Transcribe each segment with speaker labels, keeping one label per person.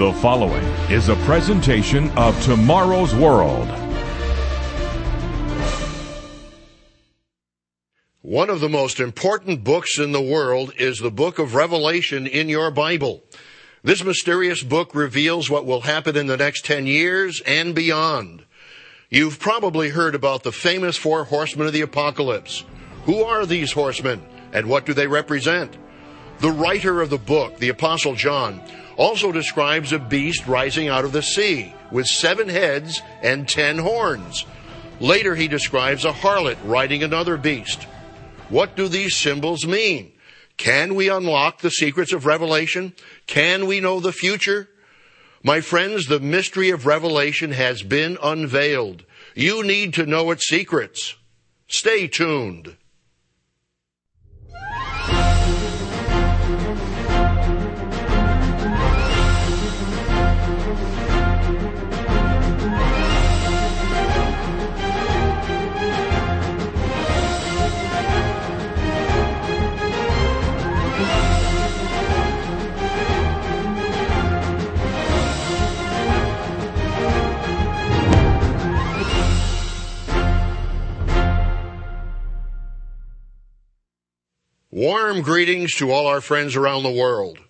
Speaker 1: The following is a presentation of Tomorrow's World.
Speaker 2: One of the most important books in the world is the book of Revelation in your Bible. This mysterious book reveals what will happen in the next 10 years and beyond. You've probably heard about the famous four horsemen of the apocalypse. Who are these horsemen and what do they represent? The writer of the book, the Apostle John, also describes a beast rising out of the sea with seven heads and ten horns. Later, he describes a harlot riding another beast. What do these symbols mean? Can we unlock the secrets of Revelation? Can we know the future? My friends, the mystery of Revelation has been unveiled. You need to know its secrets. Stay tuned. Warm greetings to all our friends around the world.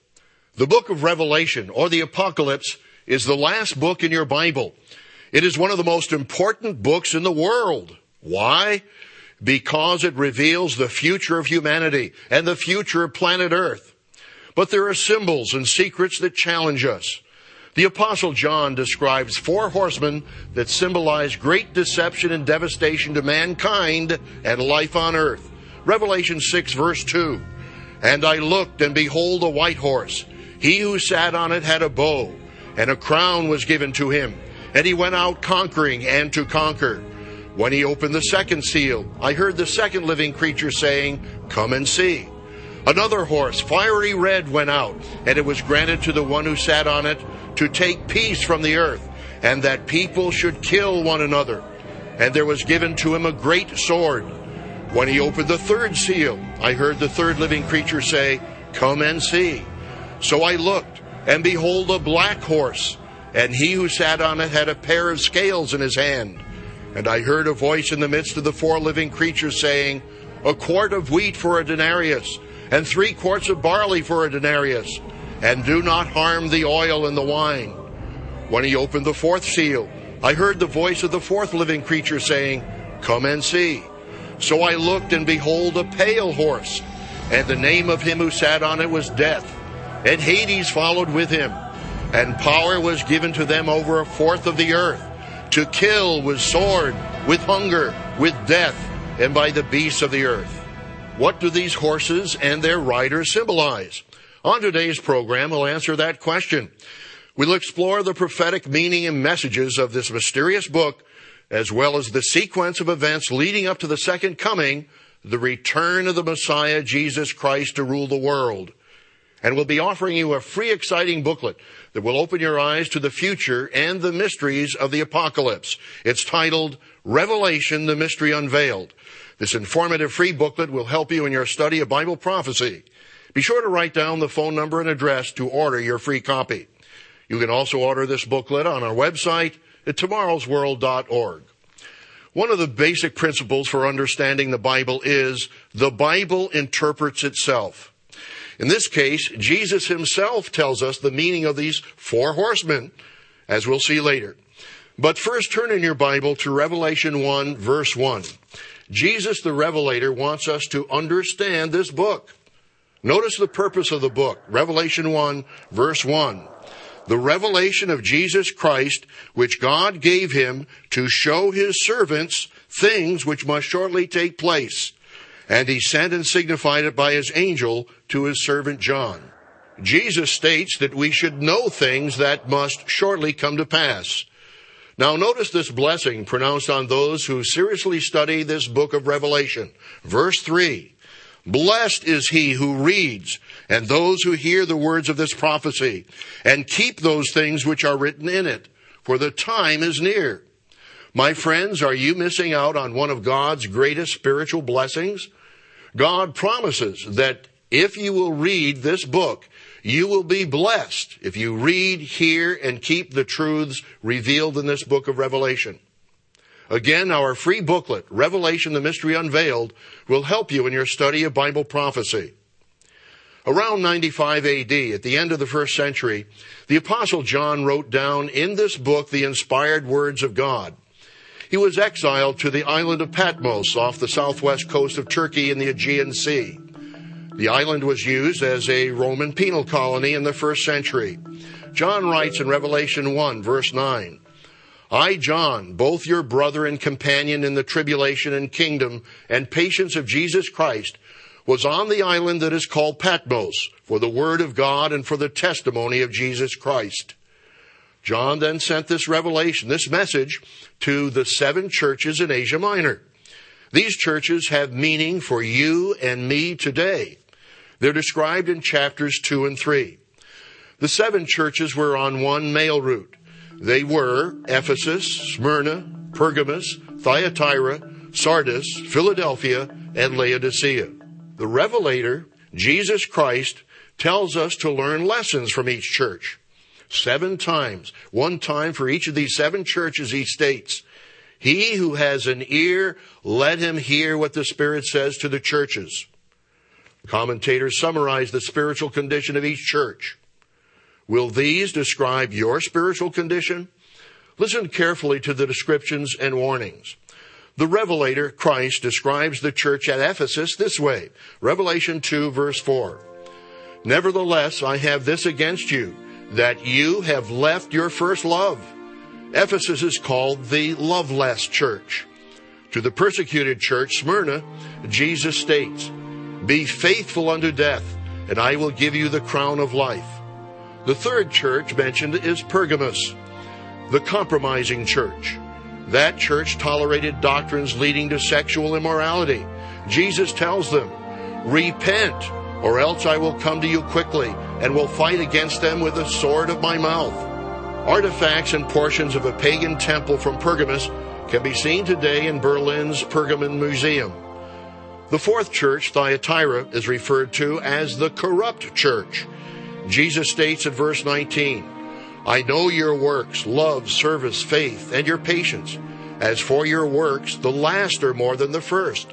Speaker 2: The book of Revelation, or the Apocalypse, is the last book in your Bible. It is one of the most important books in the world. Why? Because it reveals the future of humanity and the future of planet Earth. But there are symbols and secrets that challenge us. The apostle John describes four horsemen that symbolize great deception and devastation to mankind and life on earth. Revelation 6 verse 2. And I looked and behold a white horse. He who sat on it had a bow and a crown was given to him. And he went out conquering and to conquer. When he opened the second seal, I heard the second living creature saying, Come and see. Another horse, fiery red, went out, and it was granted to the one who sat on it to take peace from the earth, and that people should kill one another. And there was given to him a great sword when he opened the third seal, I heard the third living creature say, Come and see. So I looked, and behold, a black horse, and he who sat on it had a pair of scales in his hand. And I heard a voice in the midst of the four living creatures saying, A quart of wheat for a denarius, and three quarts of barley for a denarius, and do not harm the oil and the wine. When he opened the fourth seal, I heard the voice of the fourth living creature saying, Come and see. So I looked, and behold, a pale horse, and the name of him who sat on it was Death, and Hades followed with him, and power was given to them over a fourth of the earth, to kill with sword, with hunger, with death, and by the beasts of the earth. What do these horses and their riders symbolize? On today's program, we'll answer that question. We'll explore the prophetic meaning and messages of this mysterious book as well as the sequence of events leading up to the second coming, the return of the Messiah, Jesus Christ, to rule the world. And we'll be offering you a free, exciting booklet that will open your eyes to the future and the mysteries of the apocalypse. It's titled Revelation, the Mystery Unveiled. This informative free booklet will help you in your study of Bible prophecy. Be sure to write down the phone number and address to order your free copy. You can also order this booklet on our website, at tomorrowsworld.org. One of the basic principles for understanding the Bible is the Bible interprets itself. In this case, Jesus himself tells us the meaning of these four horsemen, as we'll see later. But first turn in your Bible to Revelation 1 verse 1. Jesus the Revelator wants us to understand this book. Notice the purpose of the book. Revelation 1 verse 1 the revelation of Jesus Christ, which God gave him to show his servants things which must shortly take place. And he sent and signified it by his angel to his servant John. Jesus states that we should know things that must shortly come to pass. Now notice this blessing pronounced on those who seriously study this book of Revelation. Verse 3. Blessed is he who reads and those who hear the words of this prophecy and keep those things which are written in it, for the time is near. My friends, are you missing out on one of God's greatest spiritual blessings? God promises that if you will read this book, You will be blessed if you read, hear, and keep the truths revealed in this book of Revelation. Again, our free booklet, Revelation, the Mystery Unveiled, will help you in your study of Bible prophecy. Around 95 AD, at the end of the first century, the Apostle John wrote down in this book the inspired words of God. He was exiled to the island of Patmos off the southwest coast of Turkey in the Aegean Sea. The island was used as a Roman penal colony in the first century. John writes in Revelation 1, verse 9, I, John, both your brother and companion in the tribulation and kingdom and patience of Jesus Christ, was on the island that is called Patmos for the word of God and for the testimony of Jesus Christ. John then sent this revelation, this message, to the seven churches in Asia Minor. These churches have meaning for you and me today. They're described in chapters 2 and 3. The seven churches were on one mail route. They were Ephesus, Smyrna, Pergamos, Thyatira, Sardis, Philadelphia, and Laodicea. The Revelator, Jesus Christ, tells us to learn lessons from each church. Seven times, one time for each of these seven churches, he states, He who has an ear, let him hear what the Spirit says to the churches. Commentators summarize the spiritual condition of each church. Will these describe your spiritual condition? Listen carefully to the descriptions and warnings. The Revelator, Christ, describes the church at Ephesus this way. Revelation 2 verse 4. Nevertheless, I have this against you that you have left your first love. Ephesus is called the loveless church. To the persecuted church, Smyrna, Jesus states, Be faithful unto death, and I will give you the crown of life. The third church mentioned is Pergamos, the compromising church. That church tolerated doctrines leading to sexual immorality. Jesus tells them, Repent, or else I will come to you quickly and will fight against them with the sword of my mouth. Artifacts and portions of a pagan temple from Pergamus can be seen today in Berlin's Pergamon Museum. The fourth church, Thyatira, is referred to as the corrupt church. Jesus states in verse 19, I know your works, love, service, faith, and your patience. As for your works, the last are more than the first.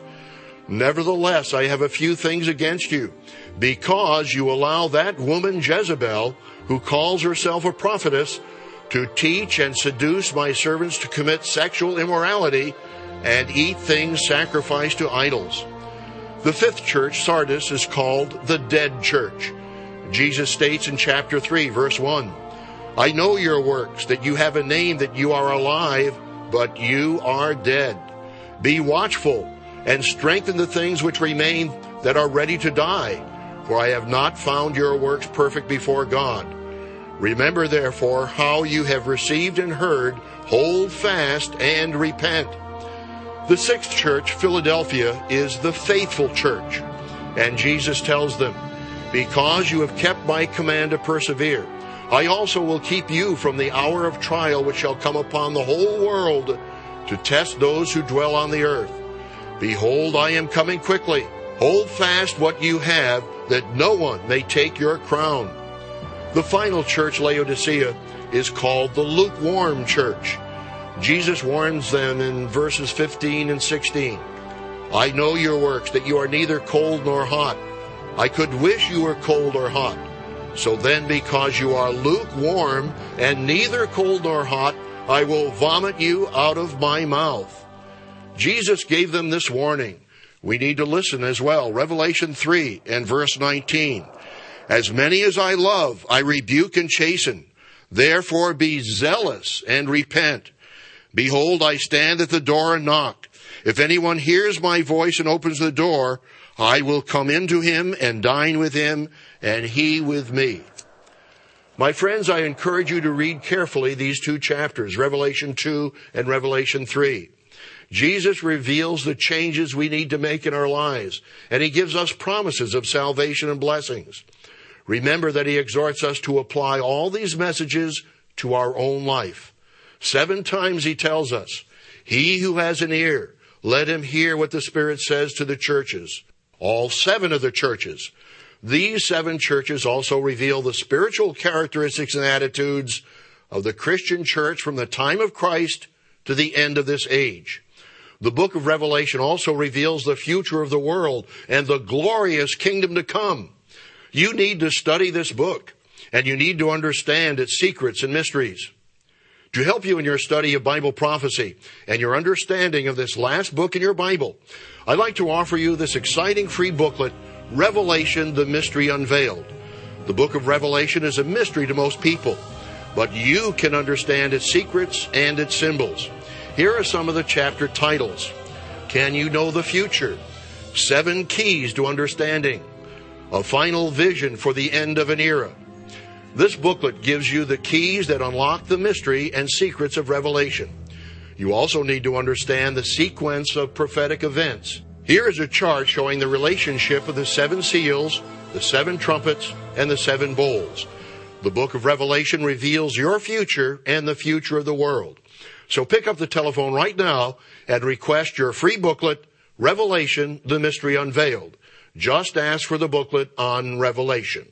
Speaker 2: Nevertheless, I have a few things against you, because you allow that woman Jezebel, who calls herself a prophetess, to teach and seduce my servants to commit sexual immorality and eat things sacrificed to idols. The fifth church, Sardis, is called the dead church. Jesus states in chapter 3, verse 1, I know your works, that you have a name that you are alive, but you are dead. Be watchful and strengthen the things which remain that are ready to die, for I have not found your works perfect before God. Remember therefore how you have received and heard, hold fast and repent. The sixth church, Philadelphia, is the faithful church. And Jesus tells them, Because you have kept my command to persevere, I also will keep you from the hour of trial which shall come upon the whole world to test those who dwell on the earth. Behold, I am coming quickly. Hold fast what you have, that no one may take your crown. The final church, Laodicea, is called the lukewarm church. Jesus warns them in verses 15 and 16. I know your works, that you are neither cold nor hot. I could wish you were cold or hot. So then, because you are lukewarm and neither cold nor hot, I will vomit you out of my mouth. Jesus gave them this warning. We need to listen as well. Revelation 3 and verse 19. As many as I love, I rebuke and chasten. Therefore be zealous and repent. Behold, I stand at the door and knock. If anyone hears my voice and opens the door, I will come into him and dine with him and he with me. My friends, I encourage you to read carefully these two chapters, Revelation 2 and Revelation 3. Jesus reveals the changes we need to make in our lives, and he gives us promises of salvation and blessings. Remember that he exhorts us to apply all these messages to our own life. Seven times he tells us, He who has an ear, let him hear what the Spirit says to the churches. All seven of the churches. These seven churches also reveal the spiritual characteristics and attitudes of the Christian church from the time of Christ to the end of this age. The book of Revelation also reveals the future of the world and the glorious kingdom to come. You need to study this book and you need to understand its secrets and mysteries. To help you in your study of Bible prophecy and your understanding of this last book in your Bible, I'd like to offer you this exciting free booklet, Revelation, the Mystery Unveiled. The book of Revelation is a mystery to most people, but you can understand its secrets and its symbols. Here are some of the chapter titles. Can you know the future? Seven keys to understanding. A final vision for the end of an era. This booklet gives you the keys that unlock the mystery and secrets of Revelation. You also need to understand the sequence of prophetic events. Here is a chart showing the relationship of the seven seals, the seven trumpets, and the seven bowls. The book of Revelation reveals your future and the future of the world. So pick up the telephone right now and request your free booklet, Revelation, the Mystery Unveiled. Just ask for the booklet on Revelation.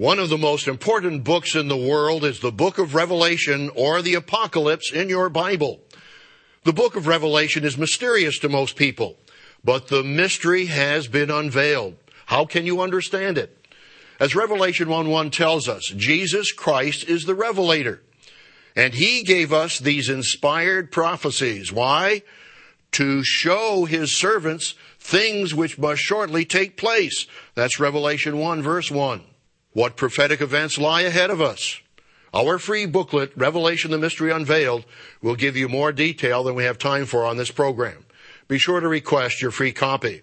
Speaker 2: One of the most important books in the world is the book of Revelation or the Apocalypse in your Bible. The book of Revelation is mysterious to most people, but the mystery has been unveiled. How can you understand it? As Revelation 1-1 tells us, Jesus Christ is the revelator. And he gave us these inspired prophecies. Why? To show his servants things which must shortly take place. That's Revelation 1 verse 1 what prophetic events lie ahead of us. Our free booklet, Revelation the Mystery Unveiled, will give you more detail than we have time for on this program. Be sure to request your free copy.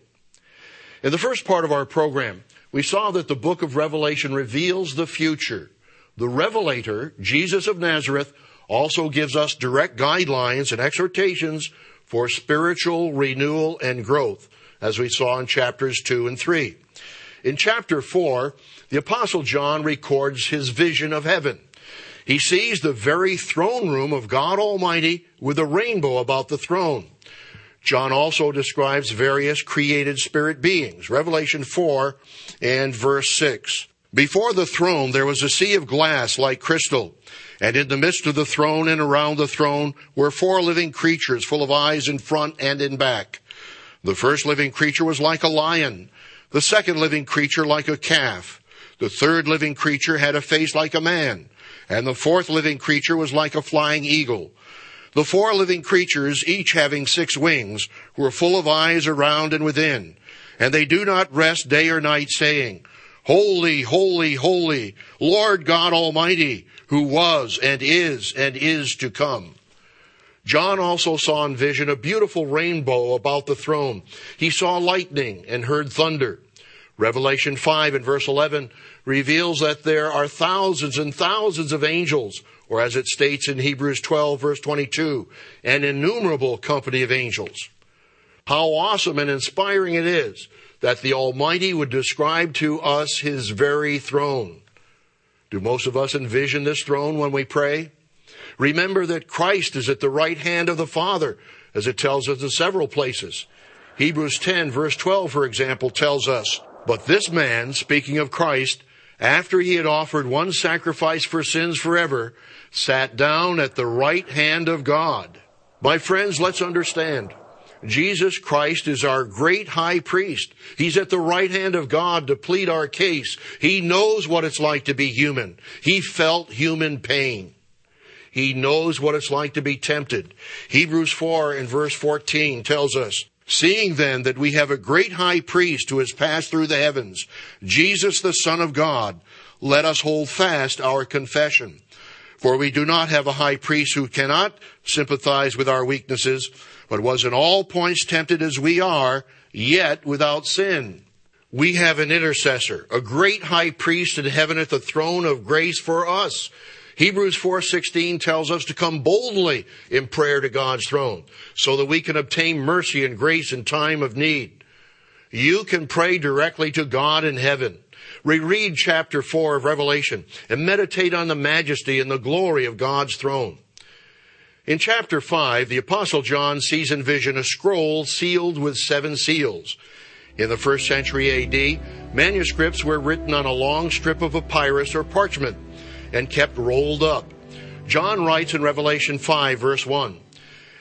Speaker 2: In the first part of our program, we saw that the book of Revelation reveals the future. The revelator, Jesus of Nazareth, also gives us direct guidelines and exhortations for spiritual renewal and growth, as we saw in chapters 2 and 3. In chapter 4, the Apostle John records his vision of heaven. He sees the very throne room of God Almighty with a rainbow about the throne. John also describes various created spirit beings. Revelation 4 and verse 6. Before the throne there was a sea of glass like crystal, and in the midst of the throne and around the throne were four living creatures full of eyes in front and in back. The first living creature was like a lion, the second living creature like a calf, the third living creature had a face like a man, and the fourth living creature was like a flying eagle. The four living creatures, each having six wings, were full of eyes around and within, and they do not rest day or night, saying, Holy, holy, holy, Lord God Almighty, who was and is and is to come. John also saw in vision a beautiful rainbow about the throne. He saw lightning and heard thunder. Revelation 5 and verse 11 reveals that there are thousands and thousands of angels, or as it states in Hebrews 12 verse 22, an innumerable company of angels. How awesome and inspiring it is that the Almighty would describe to us His very throne. Do most of us envision this throne when we pray? Remember that Christ is at the right hand of the Father, as it tells us in several places. Hebrews 10 verse 12, for example, tells us, but this man, speaking of Christ, after he had offered one sacrifice for sins forever, sat down at the right hand of God. My friends, let's understand. Jesus Christ is our great high priest. He's at the right hand of God to plead our case. He knows what it's like to be human. He felt human pain. He knows what it's like to be tempted. Hebrews 4 and verse 14 tells us, Seeing then that we have a great high priest who has passed through the heavens, Jesus the Son of God, let us hold fast our confession. For we do not have a high priest who cannot sympathize with our weaknesses, but was in all points tempted as we are, yet without sin. We have an intercessor, a great high priest in heaven at the throne of grace for us. Hebrews 4:16 tells us to come boldly in prayer to God's throne so that we can obtain mercy and grace in time of need. You can pray directly to God in heaven. Reread chapter 4 of Revelation and meditate on the majesty and the glory of God's throne. In chapter 5, the Apostle John sees in vision a scroll sealed with seven seals. In the first century AD, manuscripts were written on a long strip of papyrus or parchment and kept rolled up. John writes in Revelation 5, verse 1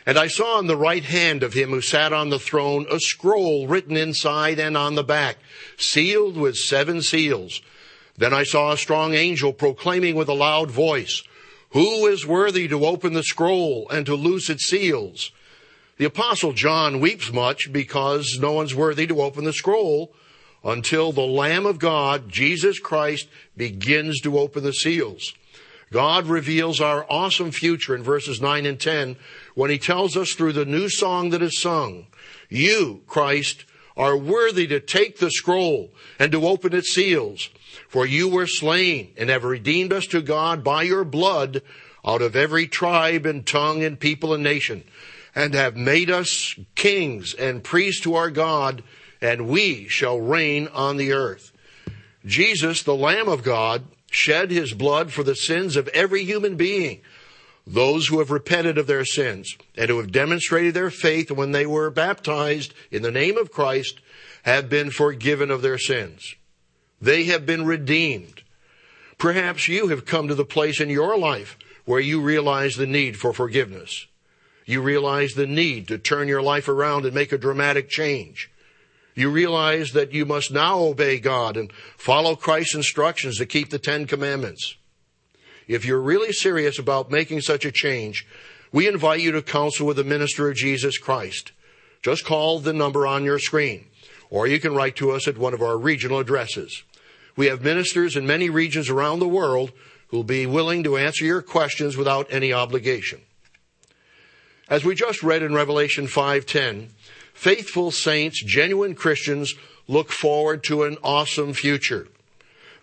Speaker 2: And I saw on the right hand of him who sat on the throne a scroll written inside and on the back, sealed with seven seals. Then I saw a strong angel proclaiming with a loud voice, who is worthy to open the scroll and to loose its seals? The apostle John weeps much because no one's worthy to open the scroll until the Lamb of God, Jesus Christ, begins to open the seals. God reveals our awesome future in verses 9 and 10 when he tells us through the new song that is sung, You, Christ, are worthy to take the scroll and to open its seals. For you were slain and have redeemed us to God by your blood out of every tribe and tongue and people and nation, and have made us kings and priests to our God, and we shall reign on the earth. Jesus, the Lamb of God, shed his blood for the sins of every human being. Those who have repented of their sins and who have demonstrated their faith when they were baptized in the name of Christ have been forgiven of their sins. They have been redeemed. Perhaps you have come to the place in your life where you realize the need for forgiveness. You realize the need to turn your life around and make a dramatic change. You realize that you must now obey God and follow Christ's instructions to keep the Ten Commandments. If you're really serious about making such a change, we invite you to counsel with a minister of Jesus Christ. Just call the number on your screen or you can write to us at one of our regional addresses. We have ministers in many regions around the world who will be willing to answer your questions without any obligation. As we just read in Revelation 5:10, faithful saints, genuine Christians look forward to an awesome future.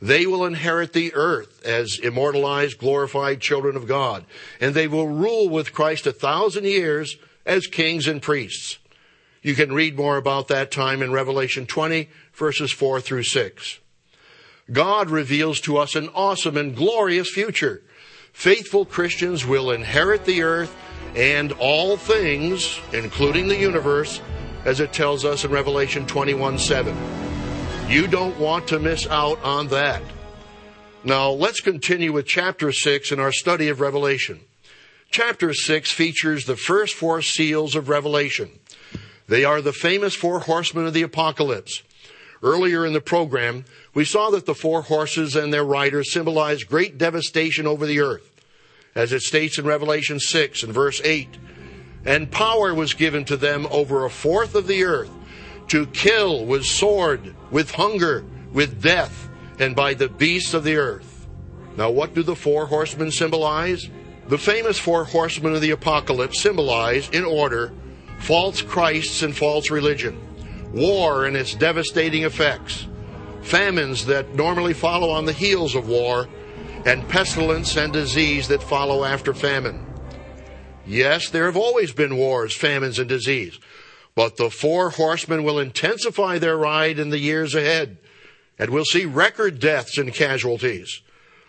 Speaker 2: They will inherit the earth as immortalized, glorified children of God, and they will rule with Christ a thousand years as kings and priests. You can read more about that time in Revelation 20, verses 4 through 6. God reveals to us an awesome and glorious future. Faithful Christians will inherit the earth and all things, including the universe, as it tells us in Revelation 21 7. You don't want to miss out on that. Now, let's continue with chapter 6 in our study of Revelation. Chapter 6 features the first four seals of Revelation. They are the famous four horsemen of the apocalypse. Earlier in the program, we saw that the four horses and their riders symbolize great devastation over the earth, as it states in Revelation 6 and verse 8. And power was given to them over a fourth of the earth to kill with sword, with hunger, with death, and by the beasts of the earth. Now, what do the four horsemen symbolize? The famous four horsemen of the apocalypse symbolize, in order, false Christs and false religion, war and its devastating effects, famines that normally follow on the heels of war, and pestilence and disease that follow after famine. Yes, there have always been wars, famines, and disease, but the four horsemen will intensify their ride in the years ahead, and we'll see record deaths and casualties.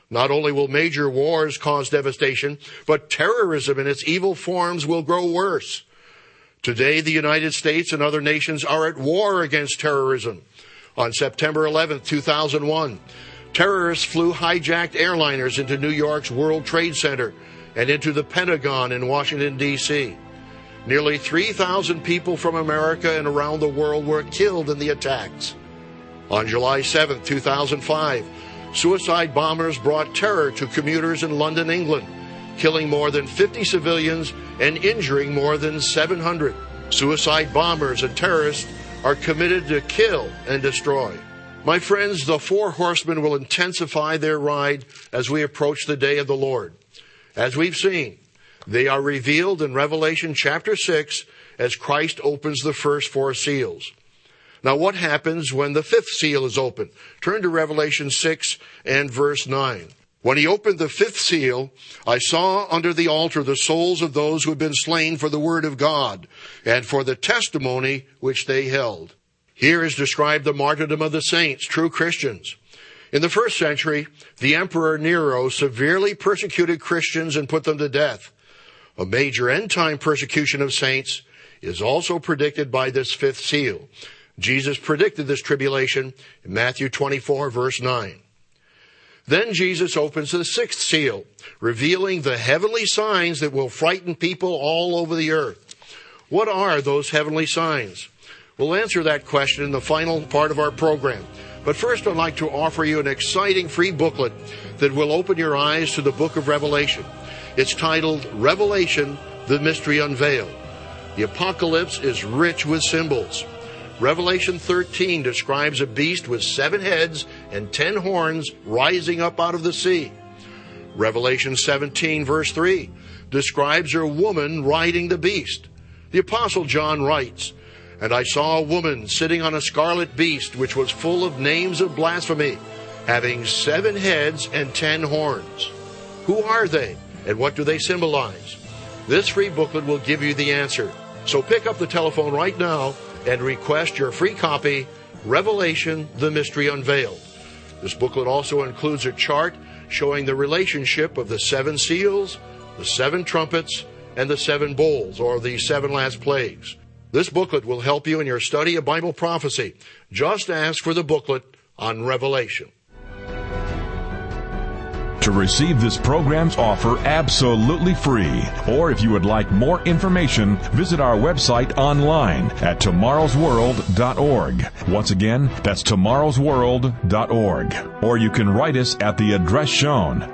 Speaker 2: Not only will major wars cause devastation, but terrorism in its evil forms will grow worse. Today, the United States and other nations are at war against terrorism. On September 11, 2001, terrorists flew hijacked airliners into New York's World Trade Center and into the Pentagon in Washington, D.C. Nearly 3,000 people from America and around the world were killed in the attacks. On July 7, 2005, suicide bombers brought terror to commuters in London, England, killing more than 50 civilians and injuring more than 700. Suicide bombers and terrorists are committed to kill and destroy. My friends, the four horsemen will intensify their ride as we approach the day of the Lord. As we've seen, they are revealed in Revelation chapter 6 as Christ opens the first four seals. Now, what happens when the fifth seal is opened? Turn to Revelation 6 and verse 9. When he opened the fifth seal, I saw under the altar the souls of those who had been slain for the word of God and for the testimony which they held. Here is described the martyrdom of the saints, true Christians. In the first century, the Emperor Nero severely persecuted Christians and put them to death. A major end time persecution of saints is also predicted by this fifth seal. Jesus predicted this tribulation in Matthew 24 verse 9. Then Jesus opens the sixth seal, revealing the heavenly signs that will frighten people all over the earth. What are those heavenly signs? We'll answer that question in the final part of our program. But first, I'd like to offer you an exciting free booklet that will open your eyes to the book of Revelation. It's titled Revelation, the Mystery Unveiled. The apocalypse is rich with symbols. Revelation 13 describes a beast with seven heads and ten horns rising up out of the sea. Revelation 17 verse 3 describes a woman riding the beast. The apostle John writes, and I saw a woman sitting on a scarlet beast, which was full of names of blasphemy, having seven heads and ten horns. Who are they, and what do they symbolize? This free booklet will give you the answer. So pick up the telephone right now and request your free copy, Revelation, the Mystery Unveiled. This booklet also includes a chart showing the relationship of the seven seals, the seven trumpets, and the seven bowls, or the seven last plagues. This booklet will help you in your study of Bible prophecy. Just ask for the booklet on Revelation.
Speaker 1: To receive this program's offer absolutely free, or if you would like more information, visit our website online at tomorrowsworld.org. Once again, that's tomorrowsworld.org. Or you can write us at the address shown.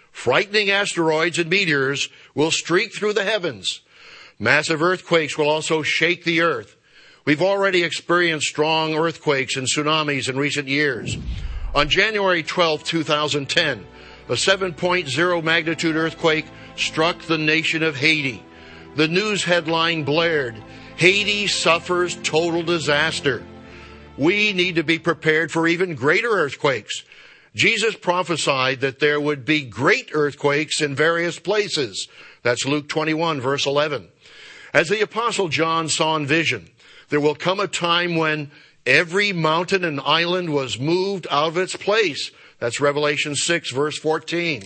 Speaker 2: Frightening asteroids and meteors will streak through the heavens. Massive earthquakes will also shake the earth. We've already experienced strong earthquakes and tsunamis in recent years. On January 12, 2010, a 7.0 magnitude earthquake struck the nation of Haiti. The news headline blared, Haiti suffers total disaster. We need to be prepared for even greater earthquakes. Jesus prophesied that there would be great earthquakes in various places. That's Luke 21 verse 11. As the apostle John saw in vision, there will come a time when every mountain and island was moved out of its place. That's Revelation 6 verse 14.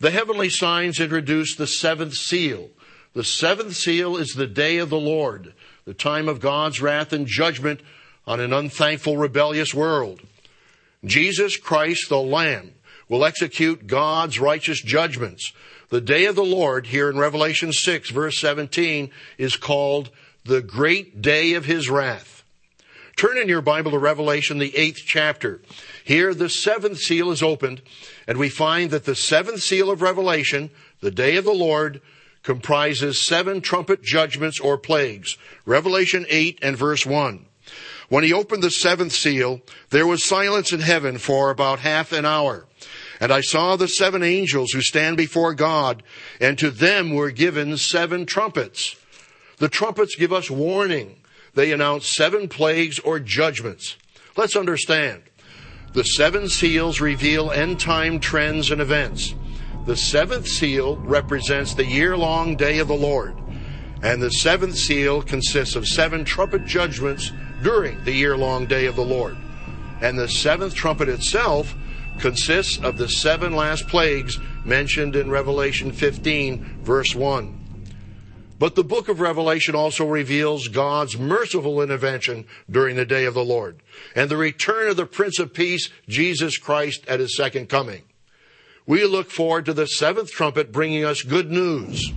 Speaker 2: The heavenly signs introduce the seventh seal. The seventh seal is the day of the Lord, the time of God's wrath and judgment on an unthankful, rebellious world. Jesus Christ, the Lamb, will execute God's righteous judgments. The day of the Lord, here in Revelation 6, verse 17, is called the great day of his wrath. Turn in your Bible to Revelation, the eighth chapter. Here, the seventh seal is opened, and we find that the seventh seal of Revelation, the day of the Lord, comprises seven trumpet judgments or plagues. Revelation 8 and verse 1. When he opened the seventh seal, there was silence in heaven for about half an hour. And I saw the seven angels who stand before God, and to them were given seven trumpets. The trumpets give us warning. They announce seven plagues or judgments. Let's understand. The seven seals reveal end time trends and events. The seventh seal represents the year long day of the Lord. And the seventh seal consists of seven trumpet judgments during the year long day of the Lord. And the seventh trumpet itself consists of the seven last plagues mentioned in Revelation 15, verse 1. But the book of Revelation also reveals God's merciful intervention during the day of the Lord and the return of the Prince of Peace, Jesus Christ, at his second coming. We look forward to the seventh trumpet bringing us good news.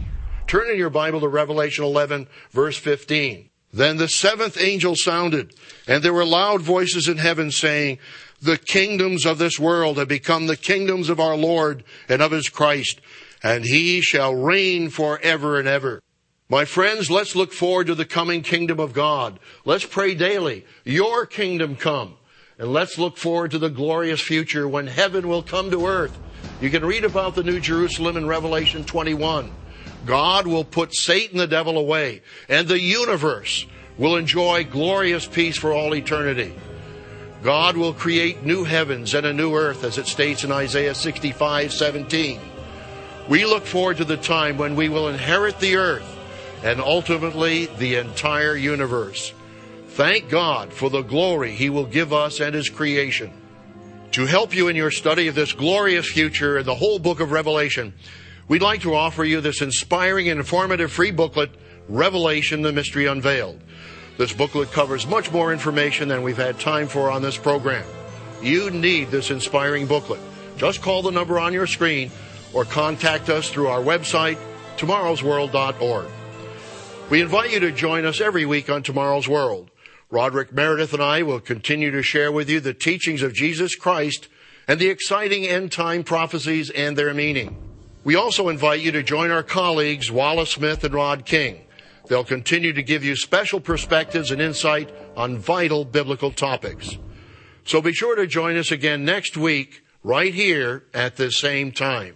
Speaker 2: Turn in your Bible to Revelation 11, verse 15. Then the seventh angel sounded, and there were loud voices in heaven saying, The kingdoms of this world have become the kingdoms of our Lord and of his Christ, and he shall reign forever and ever. My friends, let's look forward to the coming kingdom of God. Let's pray daily, Your kingdom come. And let's look forward to the glorious future when heaven will come to earth. You can read about the New Jerusalem in Revelation 21. God will put Satan the devil away, and the universe will enjoy glorious peace for all eternity. God will create new heavens and a new earth, as it states in Isaiah 65 17. We look forward to the time when we will inherit the earth and ultimately the entire universe. Thank God for the glory He will give us and His creation. To help you in your study of this glorious future and the whole book of Revelation, we'd like to offer you this inspiring and informative free booklet, Revelation, the Mystery Unveiled. This booklet covers much more information than we've had time for on this program. You need this inspiring booklet. Just call the number on your screen or contact us through our website, tomorrowsworld.org. We invite you to join us every week on Tomorrow's World. Roderick Meredith and I will continue to share with you the teachings of Jesus Christ and the exciting end time prophecies and their meaning. We also invite you to join our colleagues Wallace Smith and Rod King. They'll continue to give you special perspectives and insight on vital biblical topics. So be sure to join us again next week, right here at the same time.